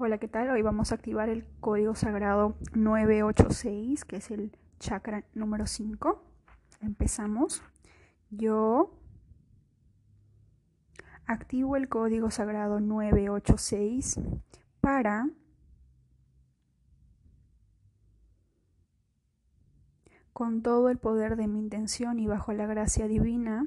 Hola, ¿qué tal? Hoy vamos a activar el código sagrado 986, que es el chakra número 5. Empezamos. Yo activo el código sagrado 986 para con todo el poder de mi intención y bajo la gracia divina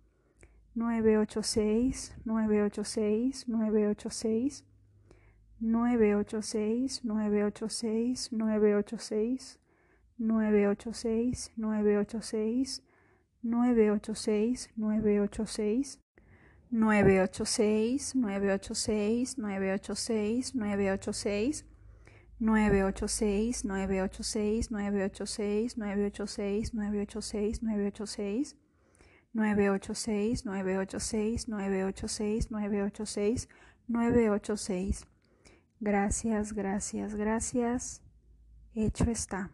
986, 986 986 986 986 986 986 986 986 986 986 986 986 986 986 986 986 986 986 986 986 986 986, 986, 986, 986, 986. Gracias, gracias, gracias. Hecho está.